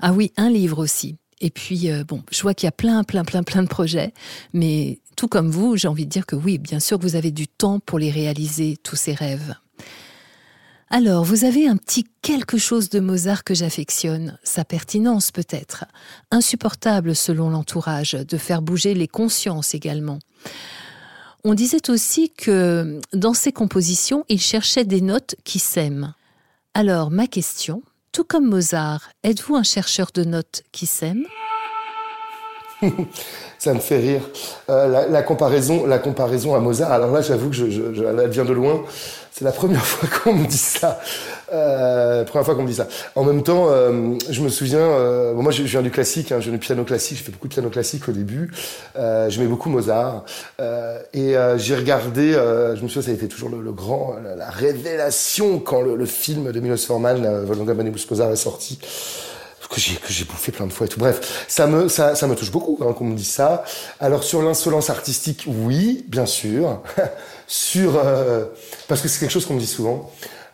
Ah oui, un livre aussi. Et puis, euh, bon, je vois qu'il y a plein, plein, plein, plein de projets, mais tout comme vous, j'ai envie de dire que oui, bien sûr que vous avez du temps pour les réaliser, tous ces rêves. Alors, vous avez un petit quelque chose de Mozart que j'affectionne, sa pertinence peut-être, insupportable selon l'entourage, de faire bouger les consciences également. On disait aussi que dans ses compositions, il cherchait des notes qui s'aiment. Alors, ma question, tout comme Mozart, êtes-vous un chercheur de notes qui s'aime? [LAUGHS] Ça me fait rire. Euh, la, comparaison, la comparaison à Mozart. Alors là, j'avoue que je, je, de loin. C'est la première [LAUGHS] fois qu'on me dit ça. Euh, première fois qu'on me dit ça. En même temps, euh, je me souviens, euh, bon, moi je, viens du classique, hein, je viens du piano classique, j'ai fait beaucoup de piano classique au début. Euh, J'aimais beaucoup Mozart. Euh, et euh, j'ai regardé, je me souviens, ça a été toujours le, le grand, la, révélation quand le, le, film de Milos Forman, Wolfgang Amadeus Mozart est sorti que j'ai que j'ai bouffé plein de fois et tout. Bref, ça me ça, ça me touche beaucoup hein, qu'on me dise ça. Alors sur l'insolence artistique, oui, bien sûr. [LAUGHS] sur euh, parce que c'est quelque chose qu'on me dit souvent.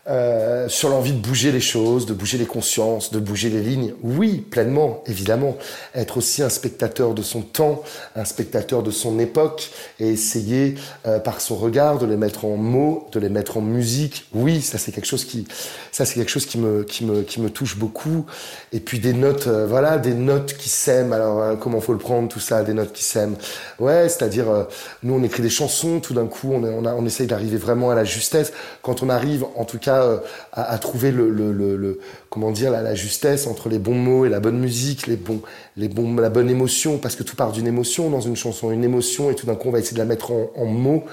Euh, sur l'envie de bouger les choses, de bouger les consciences, de bouger les lignes. Oui, pleinement, évidemment. Être aussi un spectateur de son temps, un spectateur de son époque, et essayer euh, par son regard de les mettre en mots, de les mettre en musique. Oui, ça c'est quelque chose qui, ça c'est quelque chose qui me, qui me, qui me touche beaucoup. Et puis des notes, euh, voilà, des notes qui s'aiment. Alors comment faut le prendre tout ça, des notes qui s'aiment. Ouais, c'est-à-dire nous on écrit des chansons, tout d'un coup on, on, on essaye d'arriver vraiment à la justesse. Quand on arrive, en tout cas euh, à, trouver le, le, comment dire la, justesse entre les bons mots et la bonne musique, les bons, les bons, la bonne émotion, parce que tout part d'une émotion dans une chanson, une émotion, et tout d'un coup on va essayer de la mettre en, mots.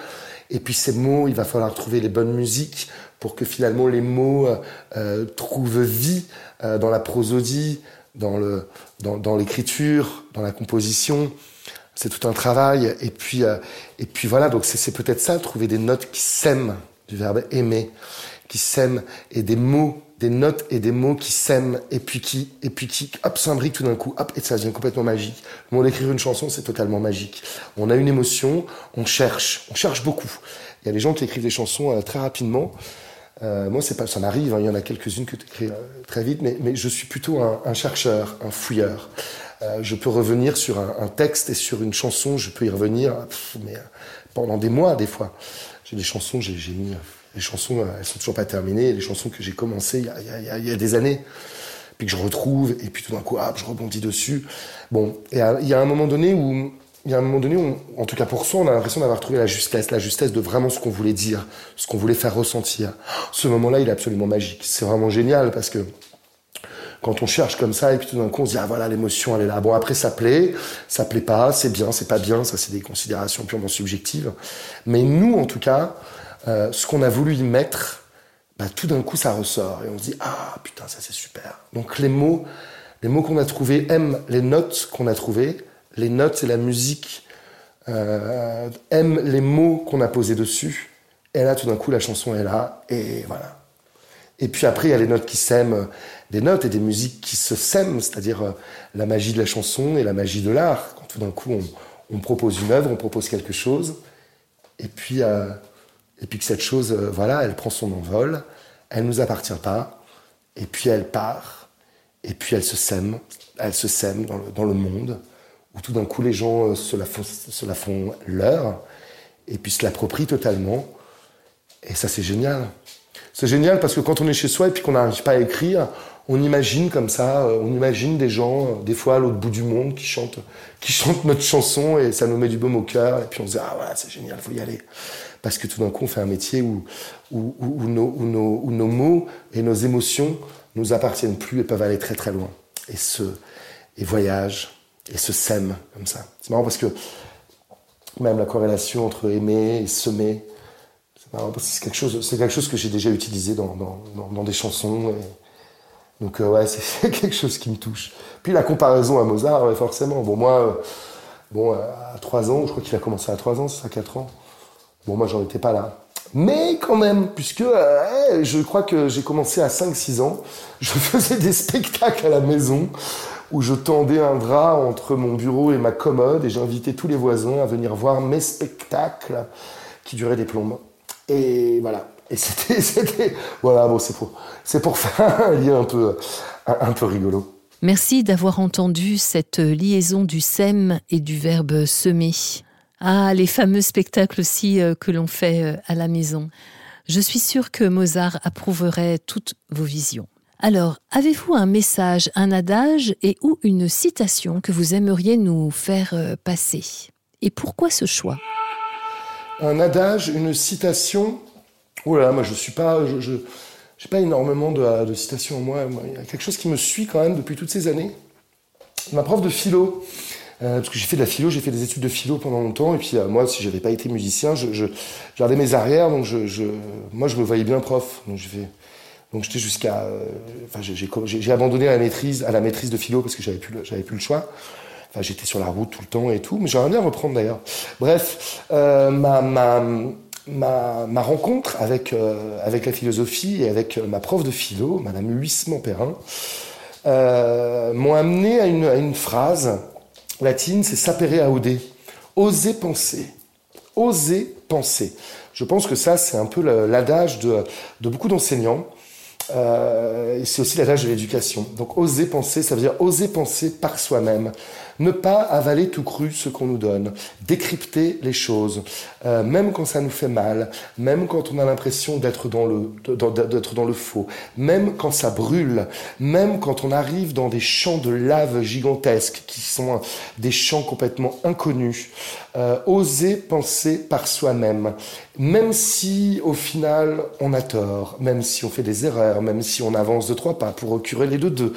Et puis ces mots, il va falloir trouver les bonnes musiques pour que finalement les mots euh, euh, trouvent vie dans la prosodie, dans le, dans, l'écriture, dans la composition. C'est tout un travail. Et puis, et puis voilà. Donc c'est peut-être ça, trouver des notes qui s'aiment du verbe aimer qui s'aiment et des mots, des notes et des mots qui s'aiment et puis qui, et puis qui, hop, s'imbriquent tout d'un coup, hop, et ça devient complètement magique. Le moment d'écrire une chanson, c'est totalement magique. On a une émotion, on cherche, on cherche beaucoup. Il y a des gens qui écrivent des chansons euh, très rapidement. Euh, moi, c'est pas, ça m'arrive. Hein, il y en a quelques-unes que tu écris euh, très vite, mais, je suis plutôt un, chercheur, un fouilleur. Euh, je peux revenir sur un, un, texte et sur une chanson, je peux y revenir, mais pendant des mois des fois. J'ai des chansons, j'ai mis les chansons, euh, elles sont toujours pas terminées. Les chansons que j'ai commencées il y, a, des années, puis que je retrouve, et puis tout d'un coup, je rebondis dessus. Bon, il y a un moment donné où, il y a un moment donné en tout cas pour soi, on a l'impression d'avoir trouvé la justesse, la justesse de vraiment ce qu'on voulait dire, ce qu'on voulait faire ressentir. Ce moment-là, il est absolument magique. C'est vraiment génial parce que quand on cherche comme ça et puis tout d'un coup on se dit ah voilà l'émotion elle est là bon après ça plaît ça plaît pas c'est bien c'est pas bien ça c'est des considérations purement subjectives mais nous en tout cas euh, ce qu'on a voulu y mettre, bah, tout d'un coup ça ressort et on se dit ah putain ça c'est super. Donc les mots, les mots qu'on a trouvés aiment les notes qu'on a trouvées. Les notes et la musique euh, aiment les mots qu'on a posés dessus. Et là tout d'un coup la chanson est là et voilà. Et puis après, il y a les notes qui s'aiment, des notes et des musiques qui se sèment, c'est-à-dire euh, la magie de la chanson et la magie de l'art. Quand tout d'un coup, on, propose une œuvre, on propose quelque chose, et puis, et puis que cette chose, euh, voilà, elle prend son envol, elle ne nous appartient pas, et puis elle part, et puis elle se sème, elle se sème dans le, monde, où tout d'un coup les gens se la font, se la font leur, et puis se l'approprient totalement, et ça c'est génial. C'est génial parce que quand on est chez soi et puis qu'on n'arrive pas à écrire, on imagine comme ça, euh, on imagine des gens, euh, des fois à l'autre bout du monde, qui chantent, qui chantent notre chanson et ça nous met du baume au cœur. Et puis on se dit, ah voilà, c'est génial, faut y aller. Parce que tout d'un coup, on fait un métier où, nos, mots et nos émotions nous appartiennent plus et peuvent aller très très loin. Et se, et voyagent, et se sèment comme ça. C'est marrant parce que même la corrélation entre aimer et semer, c'est quelque chose, c'est quelque chose que j'ai déjà utilisé dans, des chansons. donc euh, ouais, [LAUGHS] c'est quelque chose qui me touche. Puis la comparaison à Mozart, forcément. Bon moi, euh, bon à 3 ans, je crois qu'il a commencé à 3 ans, c'est ça 4 ans. Bon moi j'en étais pas là. Mais quand même, puisque euh, je crois que j'ai commencé à 5-6 ans, [LAUGHS] je faisais des spectacles à la maison où je tendais un drap entre mon bureau et ma commode et j'invitais tous les voisins à venir voir mes spectacles qui duraient des plombes. Et voilà. Et [LAUGHS] c'était, voilà, bon, c'est pour, c'est pour faire [LAUGHS] un lien un peu, un, peu rigolo. Merci d'avoir entendu cette liaison du sème et du verbe semer. Ah, les fameux spectacles aussi euh, que l'on fait euh, à la maison. Je suis sûre que Mozart approuverait toutes vos visions. Alors, avez-vous un message, un adage et ou une citation que vous aimeriez nous faire euh, passer? Et pourquoi ce choix? Un adage, une citation? Oh là là, moi je suis pas, je, pas énormément de, citations en moi. Il y a quelque chose qui me suit quand même depuis toutes ces années. Ma prof de philo, euh, parce que j'ai fait de la philo, j'ai fait des études de philo pendant longtemps, et puis euh, moi, si j'avais pas été musicien, je, gardais mes arrières, donc je, moi je me voyais bien prof. Donc donc j'étais jusqu'à, euh, enfin j'ai abandonné la maîtrise, à la maîtrise de philo parce que j'avais plus, j'avais plus le choix j'étais sur la route tout le temps et tout, mais j'aimerais bien reprendre d'ailleurs. Bref, ma, rencontre avec, la philosophie et avec ma prof de philo, Madame Huissement-Perrin, m'ont amené à une, phrase latine, c'est sapere aude, oser penser, oser penser. Je pense que ça, c'est un peu l'adage de, beaucoup d'enseignants. Euh, c'est aussi l'adage de l'éducation. Donc oser penser, ça veut dire oser penser par soi-même. Ne pas avaler tout cru ce qu'on nous donne. Décrypter les choses. Euh, même quand ça nous fait mal. Même quand on a l'impression d'être dans, le, d'être dans le faux. Même quand ça brûle. Même quand on arrive dans des champs de lave gigantesques qui sont des champs complètement inconnus. Euh, oser penser par soi-même. Même si au final on a tort. Même si on fait des erreurs. Même si on avance de trois pas pour reculer les deux deux.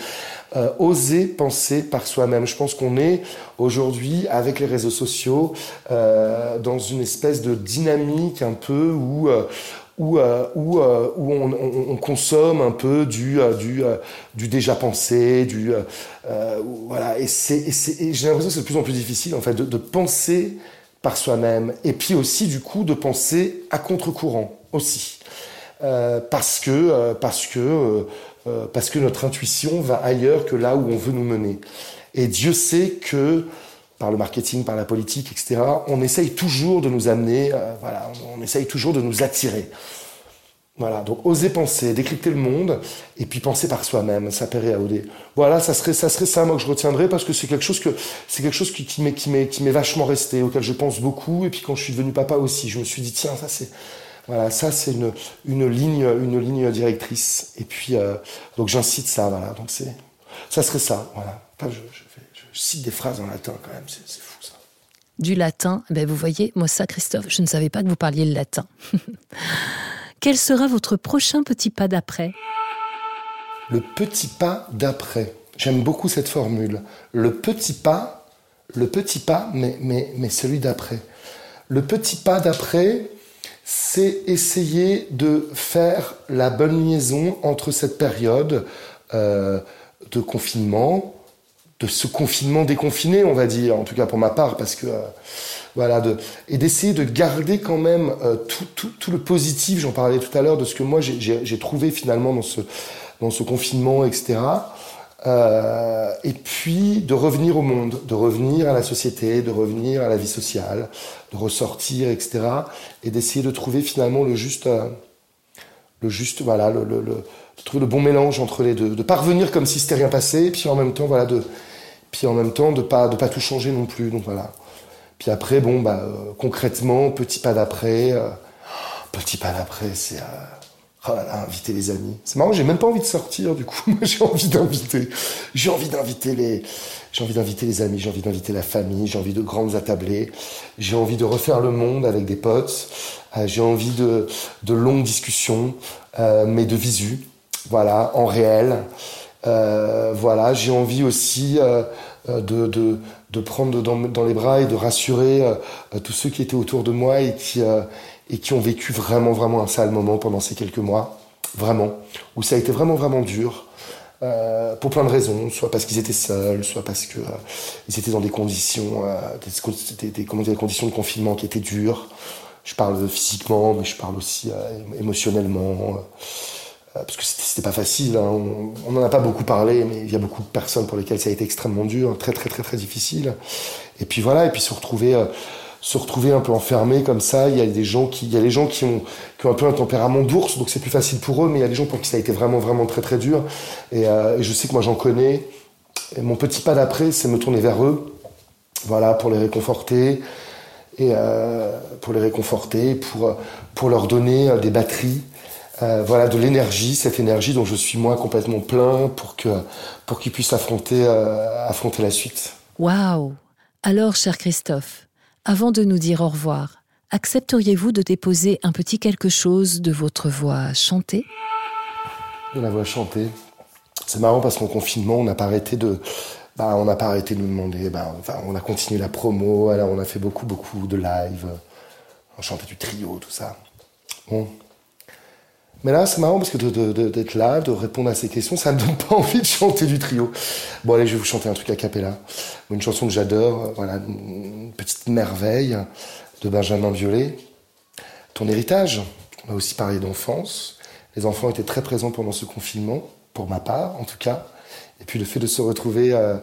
Euh, oser penser par soi-même. Je pense qu'on est aujourd'hui, avec les réseaux sociaux, euh, dans une espèce de dynamique un peu où... Euh, où, où, on, on, consomme un peu du, du, déjà pensé, du voilà. Et c'est, j'ai l'impression que c'est de plus en plus difficile en fait de, de penser par soi-même et puis aussi du coup de penser à contre-courant aussi parce que parce que euh, parce que notre intuition va ailleurs que là où on veut nous mener. Et Dieu sait que par le marketing, par la politique, etc., on essaye toujours de nous amener, euh, voilà, on essaye toujours de nous attirer. Voilà, donc oser penser, décrypter le monde, et puis penser par soi-même, s'appairer à OD. Voilà, ça serait, ça serait ça, moi, que je retiendrai, parce que c'est quelque chose que, c'est quelque chose qui, qui m'est, qui m'est, qui m'est vachement resté, auquel je pense beaucoup, et puis quand je suis devenu papa aussi, je me suis dit, tiens, ça c'est, voilà, ça c'est une, une, ligne, une ligne directrice. Et puis, euh, donc j'incite ça, voilà. Donc c'est, ça serait ça, voilà. je, je, cite des phrases en latin quand même, c'est, fou ça. Du latin, ben vous voyez, moi ça, Christophe, je ne savais pas que vous parliez le latin. [LAUGHS] Quel sera votre prochain petit pas d'après? Le petit pas d'après. J'aime beaucoup cette formule. Le petit pas, le petit pas, mais, mais, mais celui d'après. Le petit pas d'après, c'est essayer de faire la bonne liaison entre cette période euh, de confinement, de ce confinement déconfiné, on va dire, en tout cas pour ma part, parce que voilà, de, et d'essayer de garder quand même tout, tout, tout, le positif. J'en parlais tout à l'heure de ce que moi j'ai trouvé finalement dans ce dans ce confinement, etc. Euh, et puis de revenir au monde, de revenir à la société, de revenir à la vie sociale, de ressortir, etc. Et d'essayer de trouver finalement le juste, euh, le juste, voilà, le, trouver le bon mélange entre les deux, de parvenir comme si c'était rien passé, puis en même temps, voilà, de, puis en même temps de pas, de pas tout changer non plus. Donc voilà. Puis après, bon, bah, euh, concrètement, petit pas d'après, petit pas d'après, c'est Oh inviter les amis. C'est marrant, j'ai même pas envie de sortir, du coup. [LAUGHS] j'ai envie d'inviter. J'ai envie d'inviter les, amis, j'ai envie d'inviter la famille, j'ai envie de grandes attablées. J'ai envie de refaire le monde avec des potes. Euh, j'ai envie de, de longues discussions, euh, mais de visu. Voilà, en réel. Euh, voilà, j'ai envie aussi de, prendre dans, les bras et de rassurer tous ceux qui étaient autour de moi et qui, et qui ont vécu vraiment, vraiment un sale moment pendant ces quelques mois, vraiment, où ça a été vraiment, vraiment dur, euh, pour plein de raisons, soit parce qu'ils étaient seuls, soit parce que euh, ils étaient dans des conditions, euh, des, des, des, des, conditions de confinement qui étaient dures. Je parle physiquement, mais je parle aussi euh, émotionnellement, euh, parce que c'était pas facile. Hein. On n'en a pas beaucoup parlé, mais il y a beaucoup de personnes pour lesquelles ça a été extrêmement dur, très, très, très, très difficile. Et puis voilà, et puis se retrouver se retrouver un peu enfermé comme ça. Il y a des gens qui, il y a les gens qui ont, qui ont un peu un tempérament d'ours, donc c'est plus facile pour eux, mais il y a des gens pour qui ça a été vraiment, vraiment très, très dur. Et, euh, je sais que moi j'en connais. Et mon petit pas d'après, c'est me tourner vers eux, voilà, pour les réconforter et euh, pour les réconforter, pour pour leur donner euh, des batteries, voilà, de l'énergie, cette énergie dont je suis moi complètement plein, pour que pour qu'ils puissent affronter affronter la suite. Waouh Alors, cher Christophe, avant de nous dire au revoir, accepteriez-vous de déposer un petit quelque chose de votre voix chantée? De la voix chantée. C'est marrant parce qu'en confinement, on n'a pas arrêté de. Bah, on n'a pas arrêté de nous demander. Bah, enfin, on a continué la promo, alors on a fait beaucoup, beaucoup de live. On chantait du trio, tout ça. Bon. Mais là, c'est marrant parce que d'être là, de répondre à ces questions, ça me donne [LAUGHS] pas envie de chanter du trio. Bon, allez, je vais vous chanter un truc a cappella. Une chanson que j'adore, voilà, une petite merveille de Benjamin Violet. Ton héritage. On a aussi parlé d'enfance. Les enfants étaient très présents pendant ce confinement, pour ma part, en tout cas. Et puis le fait de se retrouver euh,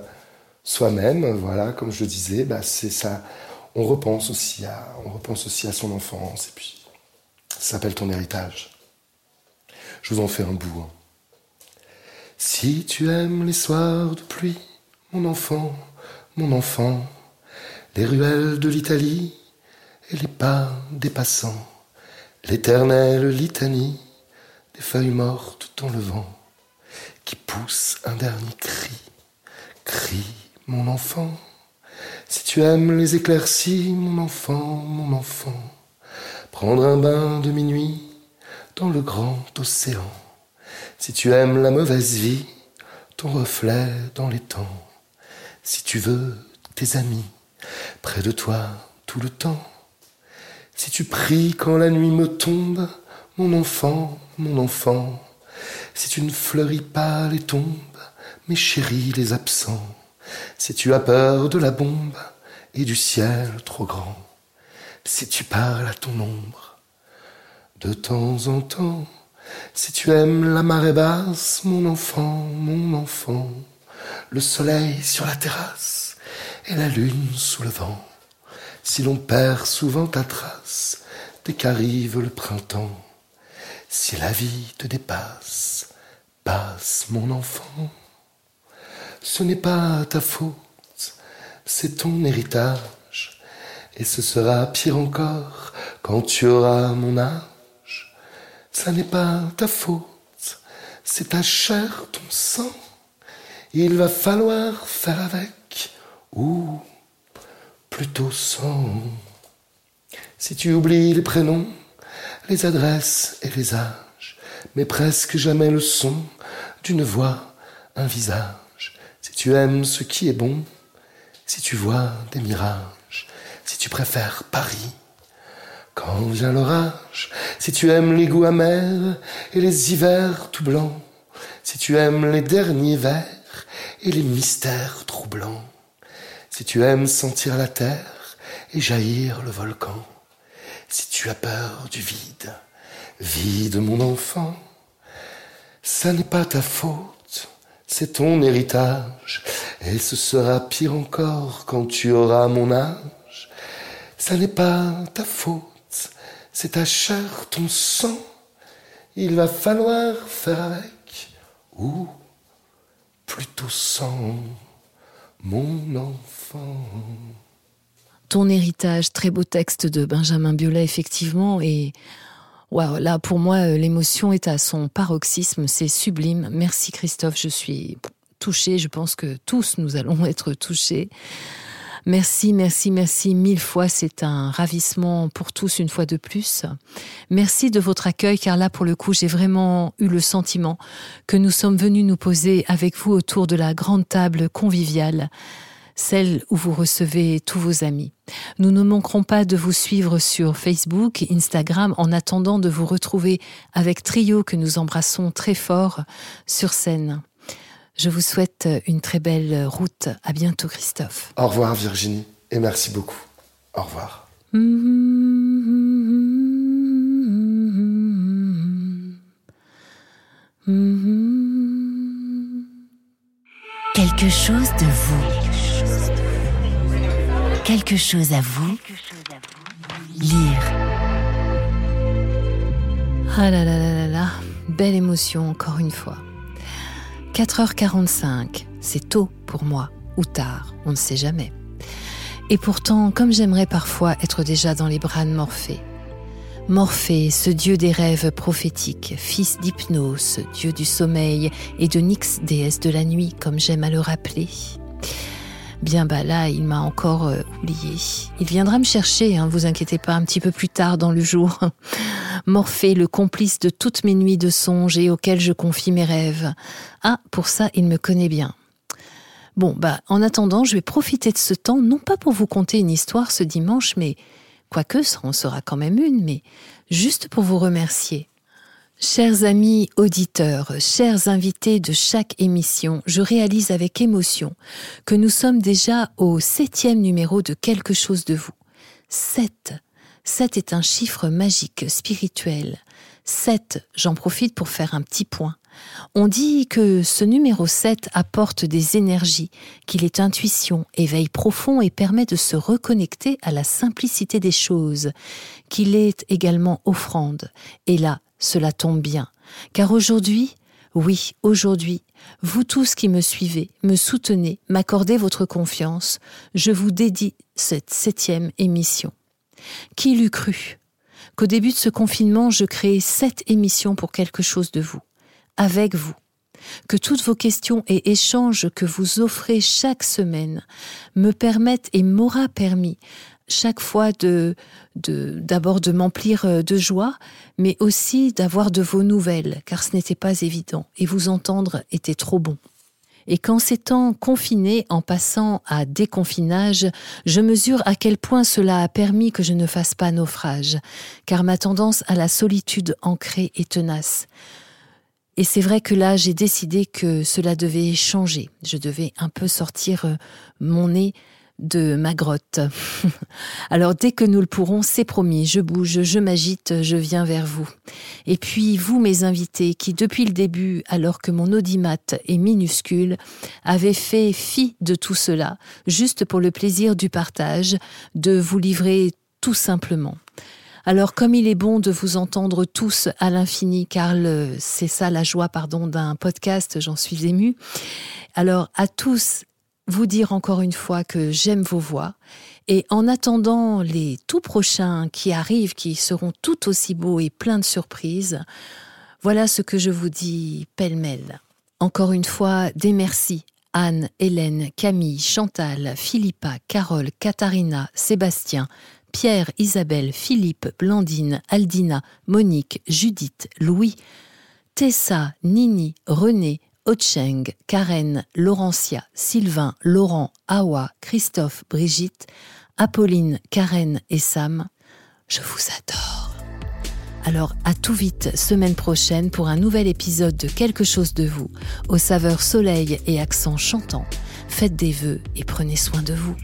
soi-même, voilà, comme je le disais, bah, c'est ça. On repense aussi à, on repense aussi à son enfance. Et puis, ça s'appelle ton héritage. Je vous en fais un bout. Hein. Si tu aimes les soirs de pluie, mon enfant, mon enfant, les ruelles de l'Italie et les pas des passants, l'éternelle litanie des feuilles mortes dans le vent, qui pousse un dernier cri, cri, mon enfant. Si tu aimes les éclaircies, mon enfant, mon enfant, prendre un bain de minuit dans le grand océan. Si tu aimes la mauvaise vie, ton reflet dans les temps. Si tu veux tes amis près de toi tout le temps. Si tu pries quand la nuit me tombe, mon enfant, mon enfant. Si tu ne fleuris pas les tombes, mes chéris les absents. Si tu as peur de la bombe et du ciel trop grand. Si tu parles à ton ombre de temps en temps. Si tu aimes la marée basse, mon enfant, mon enfant, le soleil sur la terrasse et la lune sous le vent, si l'on perd souvent ta trace dès qu'arrive le printemps, si la vie te dépasse, passe mon enfant, ce n'est pas ta faute, c'est ton héritage, et ce sera pire encore quand tu auras mon âge ça n'est pas ta faute, c'est ta chair, ton sang. Il va falloir faire avec, ou plutôt sans. Si tu oublies les prénoms, les adresses et les âges, mais presque jamais le son d'une voix, un visage. Si tu aimes ce qui est bon, si tu vois des mirages, si tu préfères Paris, quand vient l'orage, si tu aimes les goûts amers et les hivers tout blancs, si tu aimes les derniers vers et les mystères troublants. Si tu aimes sentir la terre et jaillir le volcan, si tu as peur du vide, vide mon enfant, ça n'est pas ta faute, c'est ton héritage, et ce sera pire encore quand tu auras mon âge. Ça n'est pas ta faute, c'est ta chair, ton sang, il va falloir faire avec, ou plutôt sans mon enfant. Ton héritage, très beau texte de Benjamin Biolay, effectivement, et Wow, là, pour moi, euh, l'émotion est à son paroxysme. C'est sublime. Merci Christophe. Je suis touchée. Je pense que tous nous allons [LAUGHS] être touchés. Merci, merci, merci mille fois. C'est un ravissement pour tous une fois de plus. Merci de votre accueil car là, pour le coup, j'ai vraiment eu le sentiment que nous sommes venus nous poser avec vous autour de la grande table conviviale celle où vous recevez tous vos amis. Nous ne manquerons pas de vous suivre sur Facebook, Instagram, en attendant de vous retrouver avec Trio que nous embrassons très fort sur scène. Je vous souhaite une très belle route. À bientôt, Christophe. Au revoir, Virginie, et merci beaucoup. Au revoir. Quelque chose de vous quelque chose à vous lire. Ah là là là là là, belle émotion encore une fois. 4h45, c'est tôt pour moi, ou tard, on ne sait jamais. Et pourtant, comme j'aimerais parfois être déjà dans les bras de Morphée. Morphée, ce dieu des rêves prophétiques, fils d'Hypnose, dieu du sommeil, et de Nyx, déesse de la nuit, comme j'aime à le rappeler. Bien bah là, il m'a encore euh, oublié. Il viendra me chercher, hein, vous inquiétez pas, un petit peu plus tard dans le jour. Morphée, le complice de toutes mes nuits de songe et auquel je confie mes rêves. Ah, pour ça, il me connaît bien. Bon, bah, en attendant, je vais profiter de ce temps, non pas pour vous conter une histoire ce dimanche, mais, quoique ça en sera quand même une, mais juste pour vous remercier. Chers amis auditeurs, chers invités de chaque émission, je réalise avec émotion que nous sommes déjà au septième numéro de Quelque chose de vous. Sept. Sept est un chiffre magique, spirituel. Sept, j'en profite pour faire un petit point. On dit que ce numéro 7 apporte des énergies, qu'il est intuition, éveil profond et permet de se reconnecter à la simplicité des choses, qu'il est également offrande. Et là, cela tombe bien, car aujourd'hui, oui, aujourd'hui, vous tous qui me suivez, me soutenez, m'accordez votre confiance, je vous dédie cette septième émission. Qui l'eût cru qu'au début de ce confinement, je crée sept émissions pour quelque chose de vous, avec vous que toutes vos questions et échanges que vous offrez chaque semaine me permettent et m'aura permis chaque fois de d'abord de, m'emplir euh, de joie, mais aussi d'avoir de vos nouvelles, car ce n'était pas évident, et vous entendre était trop bon. Et qu'en s'étant confiné, en passant à déconfinage, je mesure à quel point cela a permis que je ne fasse pas naufrage, car ma tendance à la solitude ancrée est tenace. Et c'est vrai que là, j'ai décidé que cela devait changer. Je devais un peu sortir euh, mon nez de ma grotte. [LAUGHS] Alors dès que nous le pourrons, c'est promis, je bouge, je m'agite, je viens vers vous. Et puis vous, mes invités, qui depuis le début, alors que mon audimat est minuscule, avez fait fi de tout cela, juste pour le plaisir du partage, de vous livrer tout simplement. Alors comme il est bon de vous entendre tous à l'infini, car c'est ça la joie pardon d'un podcast, j'en suis émue. Alors à tous vous dire encore une fois que j'aime vos voix. Et en attendant les tout prochains qui arrivent, qui seront tout aussi beaux et pleins de surprises, voilà ce que je vous dis pêle-mêle. Encore une fois, des merci. Anne, Hélène, Camille, Chantal, Philippa, Carole, Katharina, Sébastien, Pierre, Isabelle, Philippe, Blandine, Aldina, Monique, Judith, Louis, Tessa, Nini, René, Ocheng, Karen, Laurentia, Sylvain, Laurent, Awa, Christophe, Brigitte, Apolline, Karen et Sam, je vous adore. Alors à tout vite semaine prochaine pour un nouvel épisode de Quelque chose de vous, aux saveurs soleil et accent chantant. Faites des vœux et prenez soin de vous.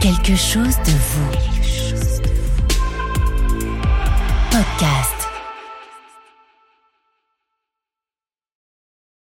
Quelque chose de vous. Podcast.